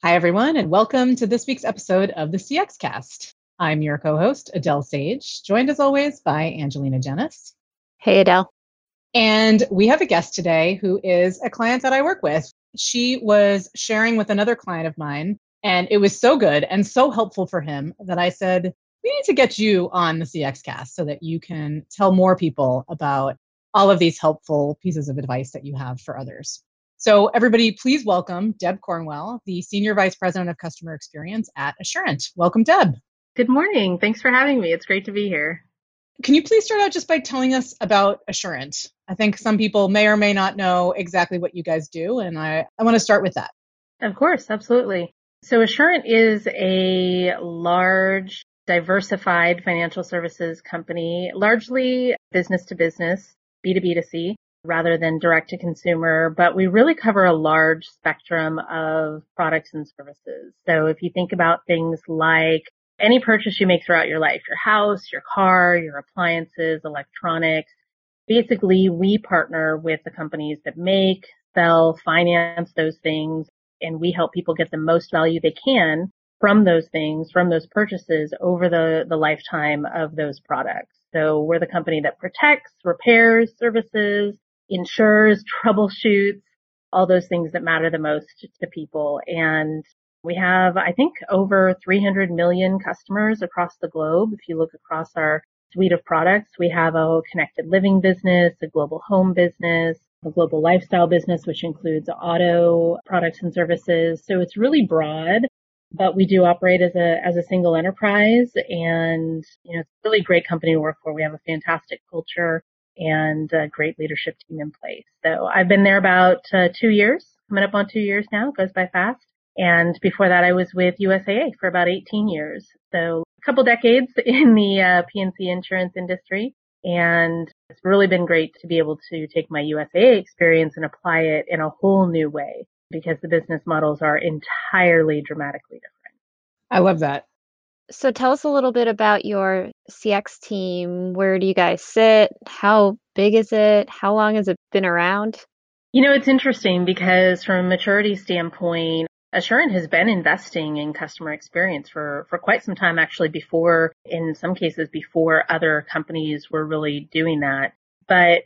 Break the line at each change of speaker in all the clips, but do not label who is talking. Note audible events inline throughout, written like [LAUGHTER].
Hi, everyone, and welcome to this week's episode of the CX Cast. I'm your co host, Adele Sage, joined as always by Angelina Gennis.
Hey, Adele.
And we have a guest today who is a client that I work with. She was sharing with another client of mine, and it was so good and so helpful for him that I said, We need to get you on the CX Cast so that you can tell more people about all of these helpful pieces of advice that you have for others. So, everybody, please welcome Deb Cornwell, the Senior Vice President of Customer Experience at Assurant. Welcome, Deb.
Good morning. Thanks for having me. It's great to be here.
Can you please start out just by telling us about Assurant? I think some people may or may not know exactly what you guys do, and I, I want to start with that.
Of course, absolutely. So, Assurant is a large, diversified financial services company, largely business to business, B2B to C rather than direct to consumer, but we really cover a large spectrum of products and services. So if you think about things like any purchase you make throughout your life, your house, your car, your appliances, electronics, basically we partner with the companies that make, sell, finance those things, and we help people get the most value they can from those things, from those purchases over the, the lifetime of those products. So we're the company that protects, repairs, services, insures, troubleshoots, all those things that matter the most to people. And we have, I think, over 300 million customers across the globe. If you look across our suite of products, we have a connected living business, a global home business, a global lifestyle business, which includes auto products and services. So it's really broad, but we do operate as a, as a single enterprise and, you know, it's a really great company to work for. We have a fantastic culture and a great leadership team in place. So I've been there about uh, two years, coming up on two years now, goes by fast. And before that, I was with USAA for about 18 years. So a couple decades [LAUGHS] in the uh, P&C insurance industry. And it's really been great to be able to take my USAA experience and apply it in a whole new way because the business models are entirely dramatically different.
I love that.
So tell us a little bit about your CX team. Where do you guys sit? How big is it? How long has it been around?
You know, it's interesting because from a maturity standpoint, Assurant has been investing in customer experience for, for quite some time, actually before, in some cases, before other companies were really doing that. But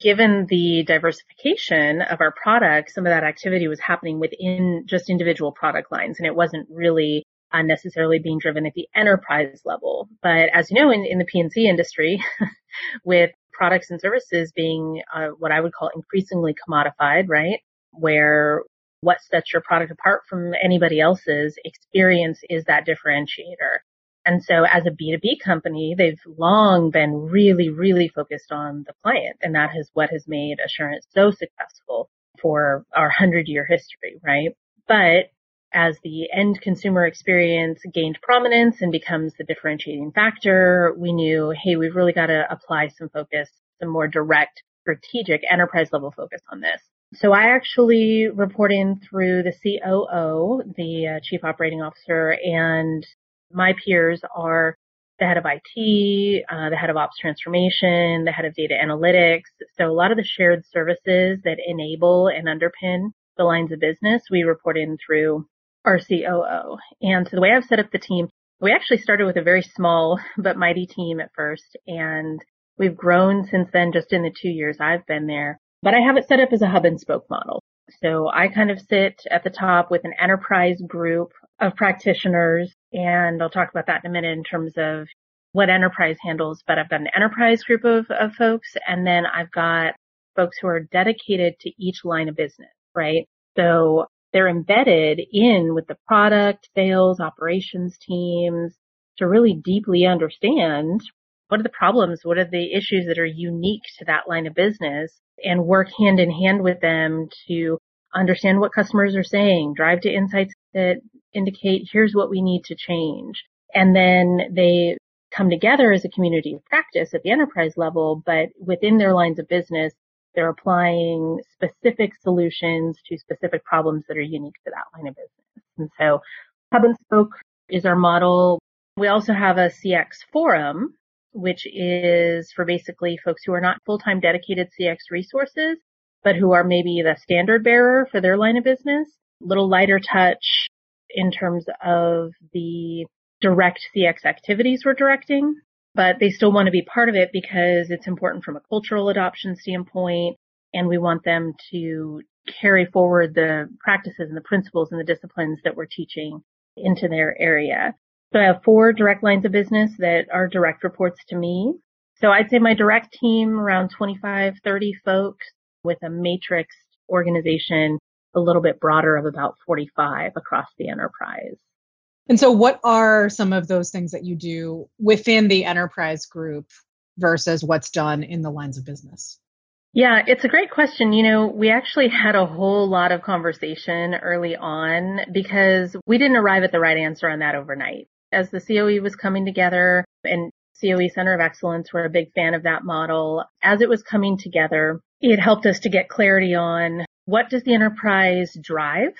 given the diversification of our product, some of that activity was happening within just individual product lines and it wasn't really unnecessarily being driven at the enterprise level. But as you know, in, in the P&C industry, [LAUGHS] with products and services being uh, what I would call increasingly commodified, right? Where what sets your product apart from anybody else's experience is that differentiator. And so as a B2B company, they've long been really, really focused on the client. And that is what has made Assurant so successful for our hundred year history, right? But as the end consumer experience gained prominence and becomes the differentiating factor, we knew, hey, we've really got to apply some focus, some more direct, strategic enterprise level focus on this. So I actually report in through the COO, the uh, chief operating officer, and my peers are the head of IT, uh, the head of ops transformation, the head of data analytics. So a lot of the shared services that enable and underpin the lines of business we report in through our COO. And so the way I've set up the team, we actually started with a very small but mighty team at first, and we've grown since then just in the two years I've been there. But I have it set up as a hub and spoke model. So I kind of sit at the top with an enterprise group of practitioners, and I'll talk about that in a minute in terms of what enterprise handles, but I've got an enterprise group of, of folks, and then I've got folks who are dedicated to each line of business, right? So they're embedded in with the product, sales, operations teams to really deeply understand what are the problems, what are the issues that are unique to that line of business and work hand in hand with them to understand what customers are saying, drive to insights that indicate here's what we need to change. And then they come together as a community of practice at the enterprise level, but within their lines of business, they're applying specific solutions to specific problems that are unique to that line of business. And so hub and spoke is our model. We also have a CX forum, which is for basically folks who are not full-time dedicated CX resources, but who are maybe the standard bearer for their line of business. Little lighter touch, in terms of the direct CX activities we're directing, but they still want to be part of it because it's important from a cultural adoption standpoint. And we want them to carry forward the practices and the principles and the disciplines that we're teaching into their area. So I have four direct lines of business that are direct reports to me. So I'd say my direct team around 25, 30 folks with a matrix organization a little bit broader of about 45 across the enterprise.
And so what are some of those things that you do within the enterprise group versus what's done in the lines of business?
Yeah, it's a great question. You know, we actually had a whole lot of conversation early on because we didn't arrive at the right answer on that overnight. As the COE was coming together and COE Center of Excellence, we're a big fan of that model. As it was coming together, it helped us to get clarity on what does the enterprise drive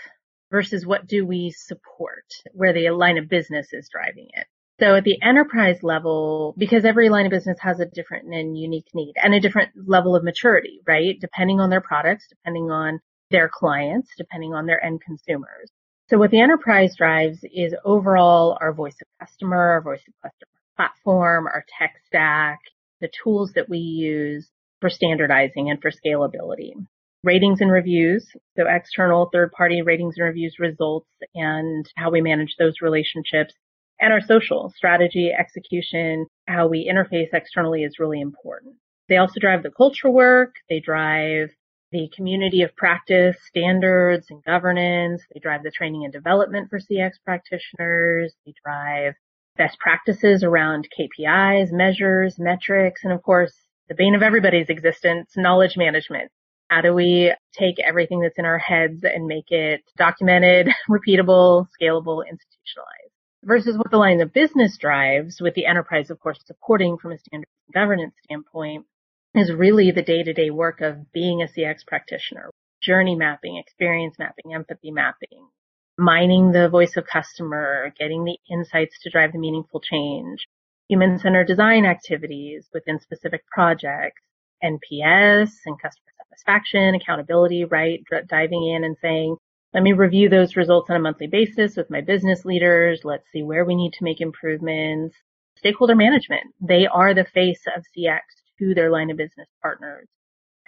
versus what do we support where the line of business is driving it. So at the enterprise level, because every line of business has a different and unique need and a different level of maturity, right? Depending on their products, depending on their clients, depending on their end consumers. So what the enterprise drives is overall our voice of customer, our voice of customer platform, our tech stack, the tools that we use for standardizing and for scalability. Ratings and reviews, so external third party ratings and reviews results and how we manage those relationships and our social strategy, execution, how we interface externally is really important. They also drive the culture work. They drive the community of practice standards and governance. They drive the training and development for CX practitioners. They drive best practices around KPIs, measures, metrics, and of course, the bane of everybody's existence, knowledge management. How do we take everything that's in our heads and make it documented, [LAUGHS] repeatable, scalable, institutionalized? Versus what the line of business drives with the enterprise, of course, supporting from a standard governance standpoint is really the day to day work of being a CX practitioner, journey mapping, experience mapping, empathy mapping, mining the voice of customer, getting the insights to drive the meaningful change, human centered design activities within specific projects, NPS and customer satisfaction, accountability, right? diving in and saying, let me review those results on a monthly basis with my business leaders. Let's see where we need to make improvements. Stakeholder management. They are the face of CX to their line of business partners.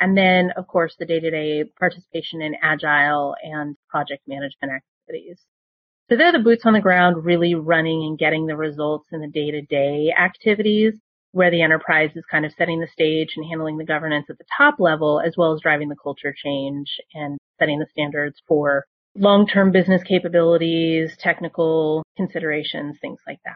And then, of course, the day to day participation in agile and project management activities. So they're the boots on the ground really running and getting the results in the day to day activities where the enterprise is kind of setting the stage and handling the governance at the top level as well as driving the culture change and setting the standards for long-term business capabilities, technical considerations, things like that.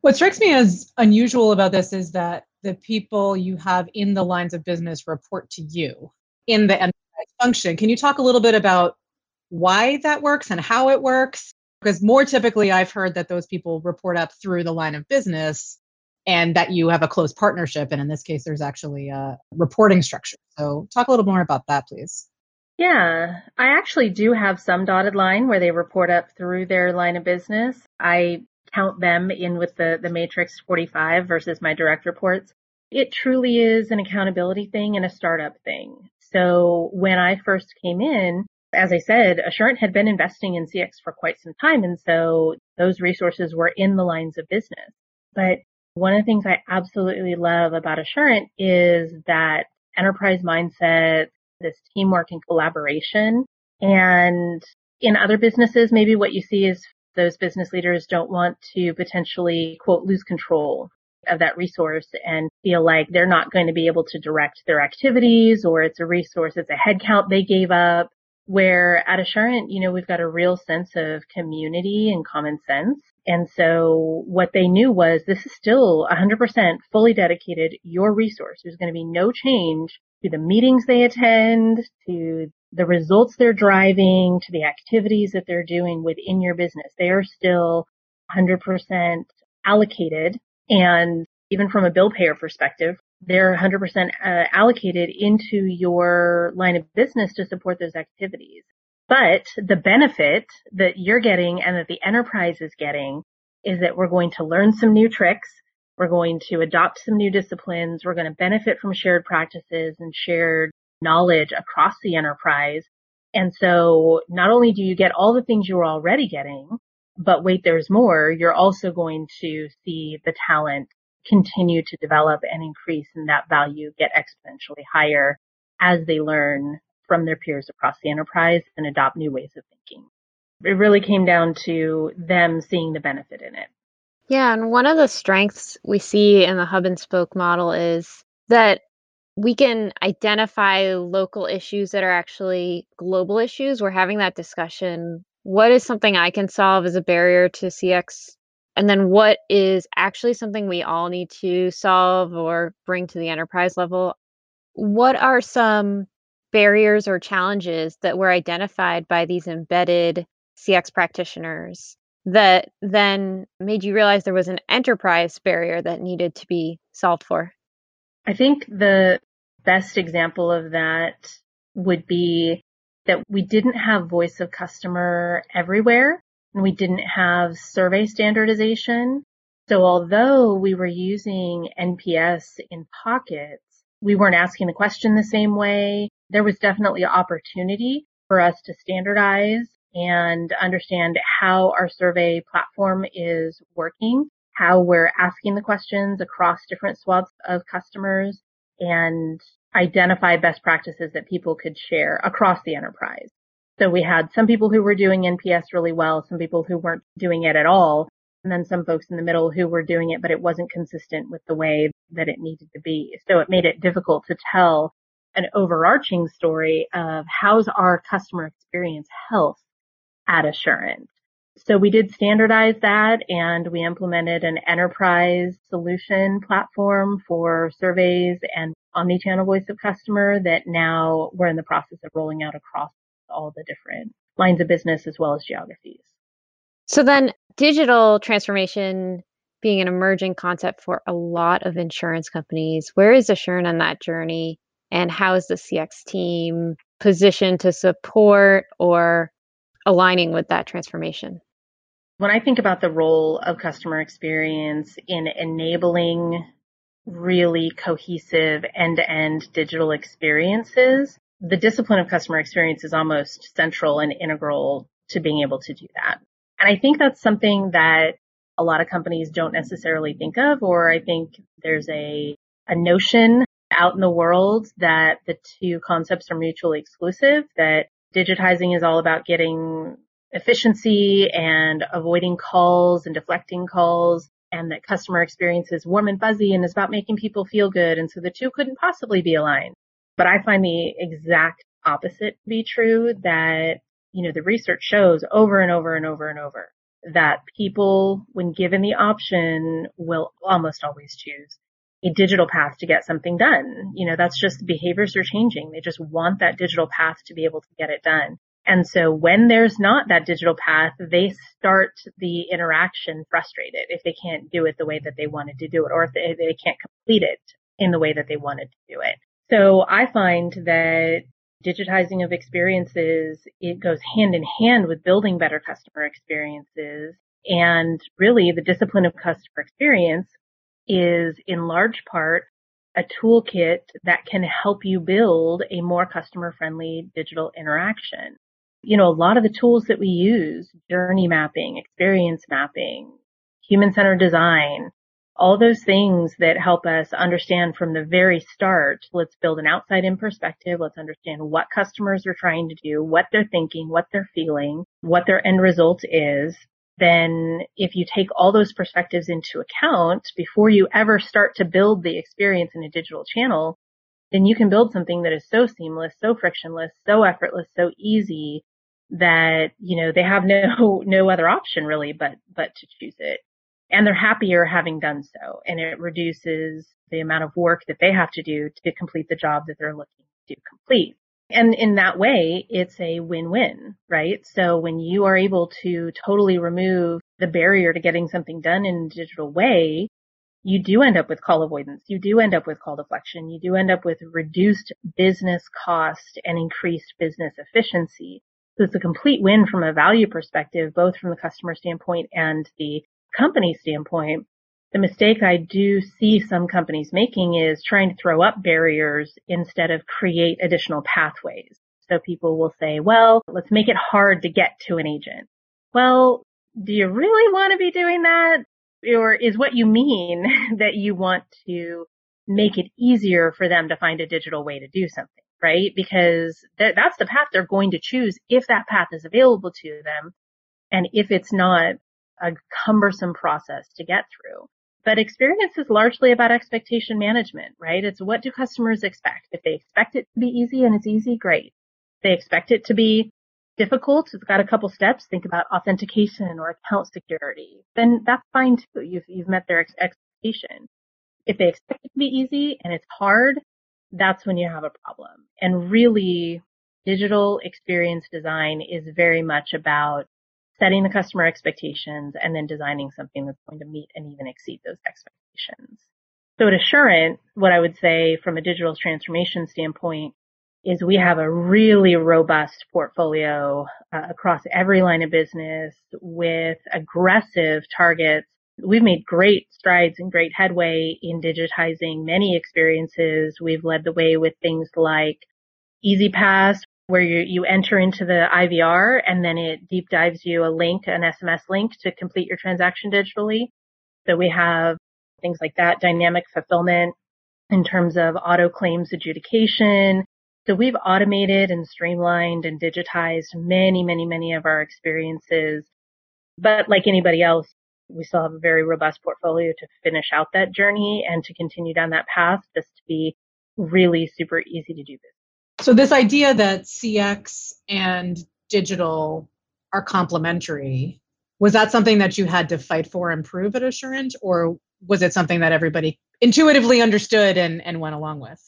What strikes me as unusual about this is that the people you have in the lines of business report to you in the enterprise function. Can you talk a little bit about why that works and how it works? Because more typically, I've heard that those people report up through the line of business and that you have a close partnership. And in this case, there's actually a reporting structure. So, talk a little more about that, please.
Yeah, I actually do have some dotted line where they report up through their line of business. I count them in with the, the matrix 45 versus my direct reports. It truly is an accountability thing and a startup thing. So when I first came in, as I said, Assurant had been investing in CX for quite some time. And so those resources were in the lines of business. But one of the things I absolutely love about Assurant is that enterprise mindset, this teamwork and collaboration. And in other businesses, maybe what you see is those business leaders don't want to potentially quote lose control of that resource and feel like they're not going to be able to direct their activities or it's a resource, it's a headcount they gave up. Where at Assurant, you know, we've got a real sense of community and common sense. And so what they knew was this is still 100% fully dedicated your resource. There's going to be no change to the meetings they attend, to the results they're driving, to the activities that they're doing within your business. They are still 100% allocated. And even from a bill payer perspective, they're 100% uh, allocated into your line of business to support those activities. But the benefit that you're getting and that the enterprise is getting is that we're going to learn some new tricks. We're going to adopt some new disciplines. We're going to benefit from shared practices and shared knowledge across the enterprise. And so not only do you get all the things you were already getting, But wait, there's more. You're also going to see the talent continue to develop and increase and that value get exponentially higher as they learn from their peers across the enterprise and adopt new ways of thinking. It really came down to them seeing the benefit in it.
Yeah, and one of the strengths we see in the hub and spoke model is that we can identify local issues that are actually global issues. We're having that discussion. What is something I can solve as a barrier to CX? And then what is actually something we all need to solve or bring to the enterprise level? What are some barriers or challenges that were identified by these embedded CX practitioners that then made you realize there was an enterprise barrier that needed to be solved for?
I think the best example of that would be that we didn't have voice of customer everywhere and we didn't have survey standardization. So although we were using NPS in pockets, we weren't asking the question the same way. There was definitely opportunity for us to standardize and understand how our survey platform is working, how we're asking the questions across different swaths of customers and identify best practices that people could share across the enterprise. So we had some people who were doing NPS really well, some people who weren't doing it at all, and then some folks in the middle who were doing it, but it wasn't consistent with the way that it needed to be. So it made it difficult to tell an overarching story of how's our customer experience health at Assurant. So we did standardize that and we implemented an enterprise solution platform for surveys and omni-channel voice of customer that now we're in the process of rolling out across all the different lines of business as well as geographies.
So then digital transformation being an emerging concept for a lot of insurance companies, where is Assurant on that journey? And how is the CX team positioned to support or aligning with that transformation?
When I think about the role of customer experience in enabling really cohesive end to end digital experiences, the discipline of customer experience is almost central and integral to being able to do that. And I think that's something that a lot of companies don't necessarily think of, or I think there's a, a notion out in the world that the two concepts are mutually exclusive, that digitizing is all about getting efficiency and avoiding calls and deflecting calls and that customer experience is warm and fuzzy and is about making people feel good. And so the two couldn't possibly be aligned. But I find the exact opposite to be true that, you know, the research shows over and over and over and over that people, when given the option, will almost always choose a digital path to get something done. You know, that's just behaviors are changing. They just want that digital path to be able to get it done. And so when there's not that digital path, they start the interaction frustrated if they can't do it the way that they wanted to do it or if they, they can't complete it in the way that they wanted to do it. So I find that digitizing of experiences, it goes hand in hand with building better customer experiences. And really the discipline of customer experience is in large part a toolkit that can help you build a more customer friendly digital interaction. You know, a lot of the tools that we use, journey mapping, experience mapping, human centered design, all those things that help us understand from the very start, let's build an outside in perspective. Let's understand what customers are trying to do, what they're thinking, what they're feeling, what their end result is then if you take all those perspectives into account before you ever start to build the experience in a digital channel, then you can build something that is so seamless, so frictionless, so effortless, so easy that, you know, they have no, [LAUGHS] no other option really but, but to choose it. And they're happier having done so. And it reduces the amount of work that they have to do to complete the job that they're looking to complete. And in that way, it's a win-win, right? So when you are able to totally remove the barrier to getting something done in a digital way, you do end up with call avoidance. You do end up with call deflection. You do end up with reduced business cost and increased business efficiency. So it's a complete win from a value perspective, both from the customer standpoint and the company standpoint the mistake I do see some companies making is trying to throw up barriers instead of create additional pathways. So people will say, well, let's make it hard to get to an agent. Well, do you really want to be doing that? Or is what you mean [LAUGHS] that you want to make it easier for them to find a digital way to do something, right? Because th- that's the path they're going to choose if that path is available to them and if it's not a cumbersome process to get through. But experience is largely about expectation management, right? It's what do customers expect? If they expect it to be easy and it's easy, great. If they expect it to be difficult, it's got a couple steps. Think about authentication or account security. Then that's fine too. You've, you've met their ex- expectation. If they expect it to be easy and it's hard, that's when you have a problem. And really, digital experience design is very much about setting the customer expectations and then designing something that's going to meet and even exceed those expectations. So at Assurant, what I would say from a digital transformation standpoint is we have a really robust portfolio uh, across every line of business with aggressive targets. We've made great strides and great headway in digitizing many experiences. We've led the way with things like EasyPass, where you, you enter into the IVR and then it deep dives you a link, an SMS link to complete your transaction digitally. So we have things like that, dynamic fulfillment in terms of auto claims adjudication. So we've automated and streamlined and digitized many, many, many of our experiences. But like anybody else, we still have a very robust portfolio to finish out that journey and to continue down that path just to be really super easy to do business.
So this idea that CX and digital are complementary, was that something that you had to fight for and prove at Assurant, or was it something that everybody intuitively understood and, and went along with?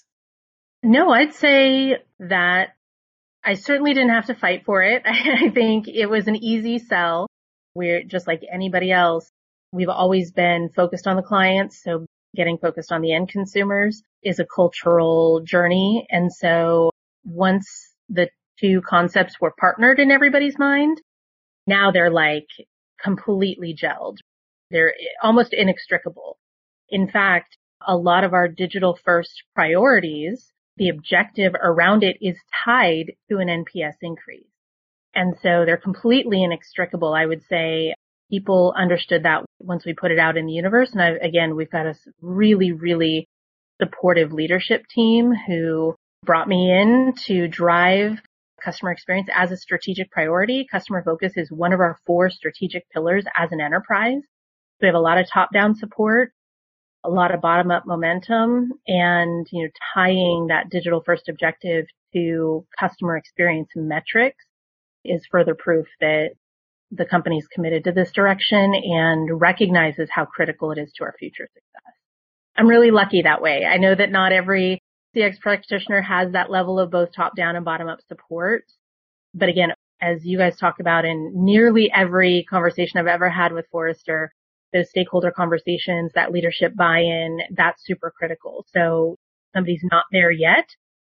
No, I'd say that I certainly didn't have to fight for it. [LAUGHS] I think it was an easy sell. We're just like anybody else. We've always been focused on the clients. So getting focused on the end consumers is a cultural journey. And so once the two concepts were partnered in everybody's mind, now they're like completely gelled. They're almost inextricable. In fact, a lot of our digital first priorities, the objective around it is tied to an NPS increase. And so they're completely inextricable. I would say people understood that once we put it out in the universe. And I, again, we've got a really, really supportive leadership team who brought me in to drive customer experience as a strategic priority. Customer focus is one of our four strategic pillars as an enterprise. We have a lot of top down support, a lot of bottom up momentum and, you know, tying that digital first objective to customer experience metrics is further proof that the company is committed to this direction and recognizes how critical it is to our future success. I'm really lucky that way. I know that not every CX practitioner has that level of both top down and bottom up support. But again, as you guys talk about in nearly every conversation I've ever had with Forrester, those stakeholder conversations, that leadership buy-in, that's super critical. So somebody's not there yet.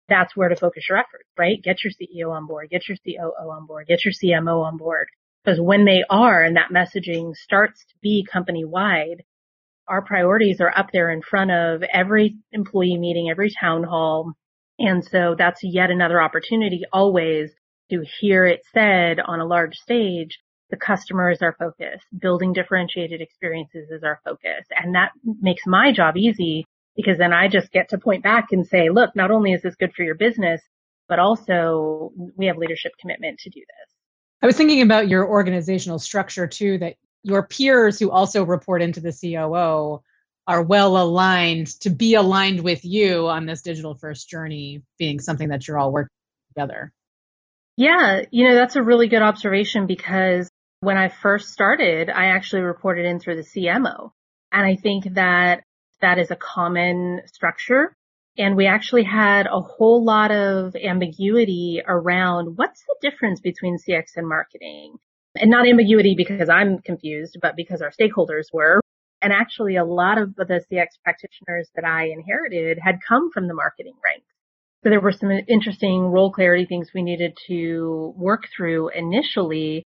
That's where to focus your efforts, right? Get your CEO on board, get your COO on board, get your CMO on board. Because when they are and that messaging starts to be company wide, our priorities are up there in front of every employee meeting, every town hall. And so that's yet another opportunity always to hear it said on a large stage. The customer is our focus. Building differentiated experiences is our focus. And that makes my job easy because then I just get to point back and say, look, not only is this good for your business, but also we have leadership commitment to do this.
I was thinking about your organizational structure too, that your peers who also report into the COO are well aligned to be aligned with you on this digital first journey being something that you're all working together.
Yeah, you know, that's a really good observation because when I first started, I actually reported in through the CMO. And I think that that is a common structure. And we actually had a whole lot of ambiguity around what's the difference between CX and marketing? And not ambiguity because I'm confused, but because our stakeholders were. And actually a lot of the CX practitioners that I inherited had come from the marketing ranks. So there were some interesting role clarity things we needed to work through initially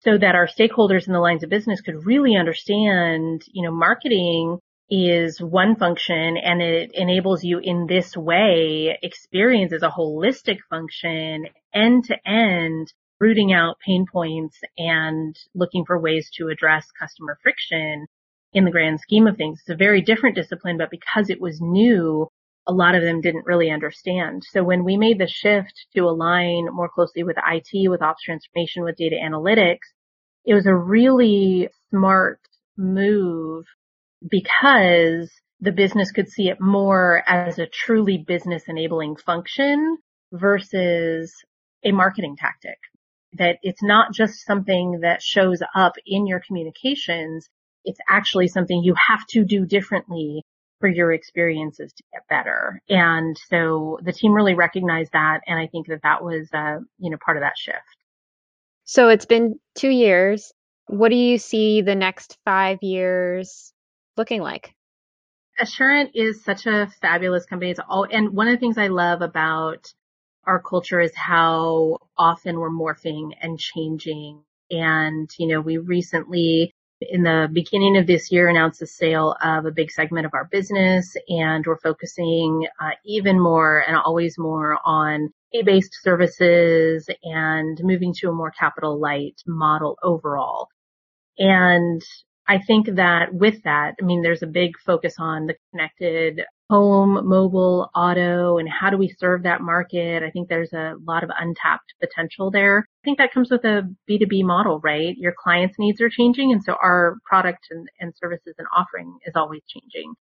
so that our stakeholders in the lines of business could really understand, you know, marketing is one function and it enables you in this way experience as a holistic function end to end rooting out pain points and looking for ways to address customer friction in the grand scheme of things. It's a very different discipline, but because it was new, a lot of them didn't really understand. So when we made the shift to align more closely with IT, with ops transformation, with data analytics, it was a really smart move because the business could see it more as a truly business enabling function versus a marketing tactic. That it's not just something that shows up in your communications. It's actually something you have to do differently for your experiences to get better. And so the team really recognized that. And I think that that was, uh, you know, part of that shift.
So it's been two years. What do you see the next five years looking like?
Assurant is such a fabulous company. It's all, and one of the things I love about our culture is how often we're morphing and changing. And, you know, we recently in the beginning of this year announced the sale of a big segment of our business and we're focusing uh, even more and always more on fee-based services and moving to a more capital light model overall. And I think that with that, I mean, there's a big focus on the connected home, mobile, auto, and how do we serve that market? I think there's a lot of untapped potential there. I think that comes with a B2B model, right? Your clients' needs are changing, and so our product and, and services and offering is always changing.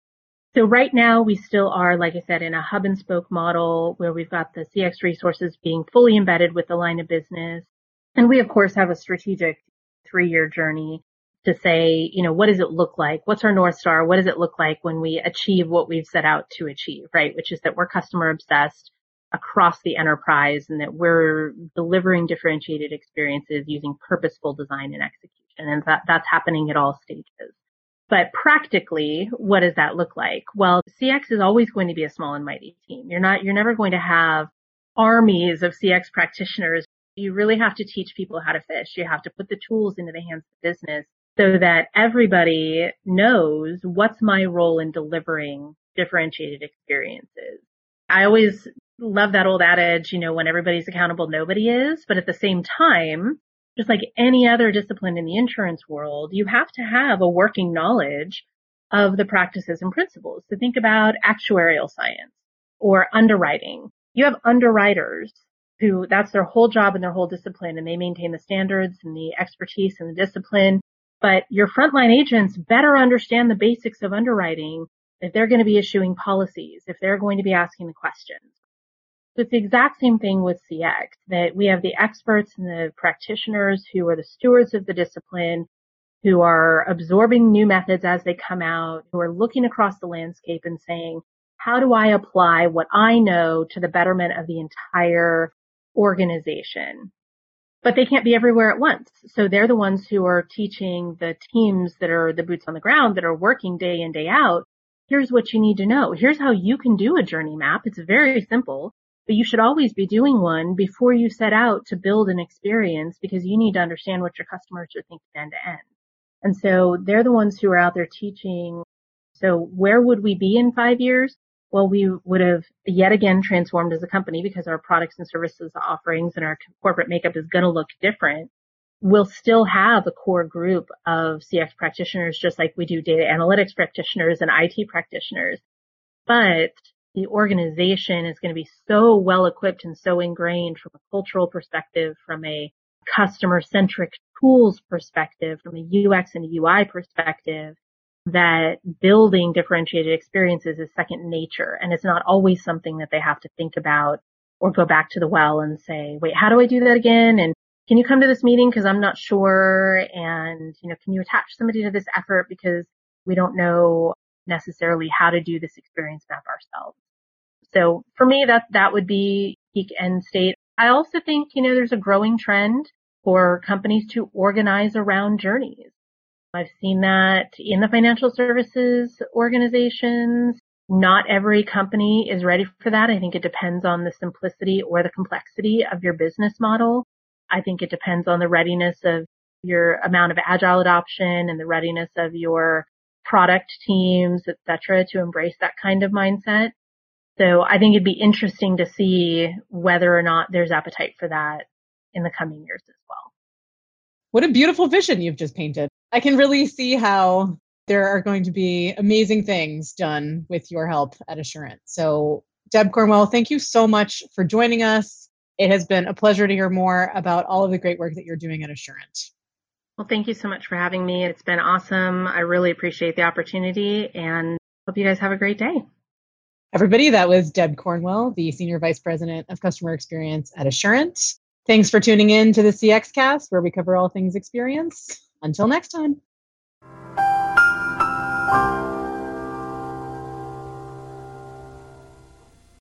So right now we still are, like I said, in a hub and spoke model where we've got the CX resources being fully embedded with the line of business. And we of course have a strategic three year journey to say, you know, what does it look like? What's our North Star? What does it look like when we achieve what we've set out to achieve, right? Which is that we're customer obsessed across the enterprise and that we're delivering differentiated experiences using purposeful design and execution. And that, that's happening at all stages. But practically, what does that look like? Well, CX is always going to be a small and mighty team. You're not, you're never going to have armies of CX practitioners. You really have to teach people how to fish. You have to put the tools into the hands of business so that everybody knows what's my role in delivering differentiated experiences. I always love that old adage, you know, when everybody's accountable, nobody is. But at the same time, just like any other discipline in the insurance world, you have to have a working knowledge of the practices and principles. So think about actuarial science or underwriting. You have underwriters who that's their whole job and their whole discipline and they maintain the standards and the expertise and the discipline but your frontline agents better understand the basics of underwriting if they're going to be issuing policies, if they're going to be asking the questions. So it's the exact same thing with CX, that we have the experts and the practitioners who are the stewards of the discipline, who are absorbing new methods as they come out, who are looking across the landscape and saying, how do I apply what I know to the betterment of the entire organization? But they can't be everywhere at once. So they're the ones who are teaching the teams that are the boots on the ground that are working day in, day out. Here's what you need to know. Here's how you can do a journey map. It's very simple, but you should always be doing one before you set out to build an experience because you need to understand what your customers are thinking end to end. And so they're the ones who are out there teaching. So where would we be in five years? Well, we would have yet again transformed as a company because our products and services offerings and our corporate makeup is going to look different. We'll still have a core group of CX practitioners, just like we do data analytics practitioners and IT practitioners. But the organization is going to be so well equipped and so ingrained from a cultural perspective, from a customer centric tools perspective, from a UX and a UI perspective, that building differentiated experiences is second nature and it's not always something that they have to think about or go back to the well and say, wait, how do I do that again? And can you come to this meeting? Cause I'm not sure. And, you know, can you attach somebody to this effort? Because we don't know necessarily how to do this experience map ourselves. So for me, that, that would be peak end state. I also think, you know, there's a growing trend for companies to organize around journeys. I've seen that in the financial services organizations. Not every company is ready for that. I think it depends on the simplicity or the complexity of your business model. I think it depends on the readiness of your amount of agile adoption and the readiness of your product teams, et cetera, to embrace that kind of mindset. So I think it'd be interesting to see whether or not there's appetite for that in the coming years as well.
What a beautiful vision you've just painted. I can really see how there are going to be amazing things done with your help at Assurant. So, Deb Cornwell, thank you so much for joining us. It has been a pleasure to hear more about all of the great work that you're doing at Assurant.
Well, thank you so much for having me. It's been awesome. I really appreciate the opportunity and hope you guys have a great day.
Everybody, that was Deb Cornwell, the Senior Vice President of Customer Experience at Assurant. Thanks for tuning in to the CX Cast, where we cover all things experience. Until next time.